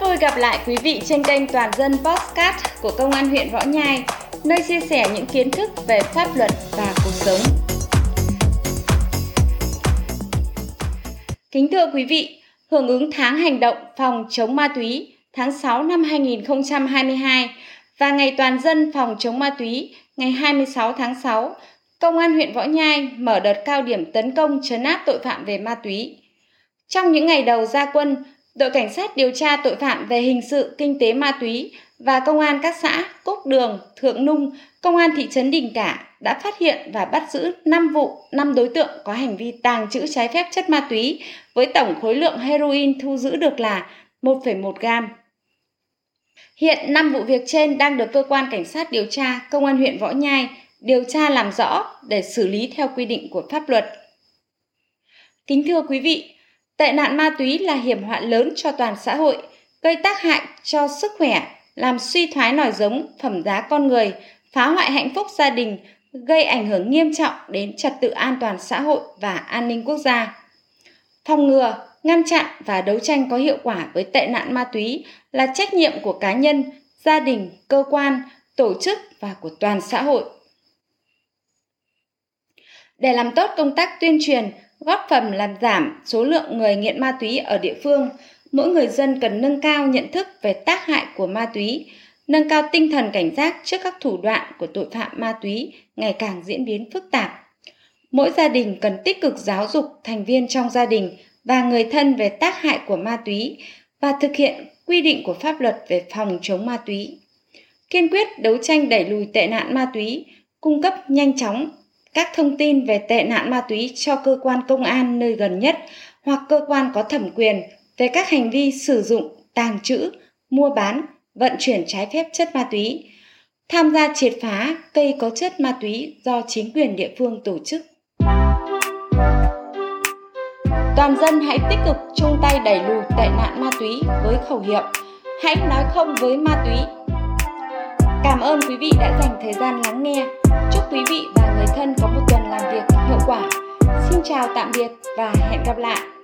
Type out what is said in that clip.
vui gặp lại quý vị trên kênh Toàn dân Postcard của Công an huyện Võ Nhai, nơi chia sẻ những kiến thức về pháp luật và cuộc sống. Kính thưa quý vị, hưởng ứng tháng hành động phòng chống ma túy tháng 6 năm 2022 và Ngày Toàn dân phòng chống ma túy ngày 26 tháng 6, Công an huyện Võ Nhai mở đợt cao điểm tấn công chấn áp tội phạm về ma túy. Trong những ngày đầu ra quân, đội cảnh sát điều tra tội phạm về hình sự kinh tế ma túy và công an các xã Cúc Đường, Thượng Nung, công an thị trấn Đình Cả đã phát hiện và bắt giữ 5 vụ, 5 đối tượng có hành vi tàng trữ trái phép chất ma túy với tổng khối lượng heroin thu giữ được là 1,1 gram. Hiện 5 vụ việc trên đang được cơ quan cảnh sát điều tra công an huyện Võ Nhai điều tra làm rõ để xử lý theo quy định của pháp luật. Kính thưa quý vị, tệ nạn ma túy là hiểm họa lớn cho toàn xã hội, gây tác hại cho sức khỏe, làm suy thoái nòi giống, phẩm giá con người, phá hoại hạnh phúc gia đình, gây ảnh hưởng nghiêm trọng đến trật tự an toàn xã hội và an ninh quốc gia. Phòng ngừa, ngăn chặn và đấu tranh có hiệu quả với tệ nạn ma túy là trách nhiệm của cá nhân, gia đình, cơ quan, tổ chức và của toàn xã hội. Để làm tốt công tác tuyên truyền, góp phần làm giảm số lượng người nghiện ma túy ở địa phương, mỗi người dân cần nâng cao nhận thức về tác hại của ma túy, nâng cao tinh thần cảnh giác trước các thủ đoạn của tội phạm ma túy ngày càng diễn biến phức tạp. Mỗi gia đình cần tích cực giáo dục thành viên trong gia đình và người thân về tác hại của ma túy và thực hiện quy định của pháp luật về phòng chống ma túy. Kiên quyết đấu tranh đẩy lùi tệ nạn ma túy, cung cấp nhanh chóng các thông tin về tệ nạn ma túy cho cơ quan công an nơi gần nhất hoặc cơ quan có thẩm quyền về các hành vi sử dụng, tàng trữ, mua bán, vận chuyển trái phép chất ma túy, tham gia triệt phá cây có chất ma túy do chính quyền địa phương tổ chức. Toàn dân hãy tích cực chung tay đẩy lùi tệ nạn ma túy với khẩu hiệu Hãy nói không với ma túy. Cảm ơn quý vị đã dành thời gian lắng nghe. Chúc quý vị và người thân có một tuần làm việc hiệu quả. Xin chào tạm biệt và hẹn gặp lại.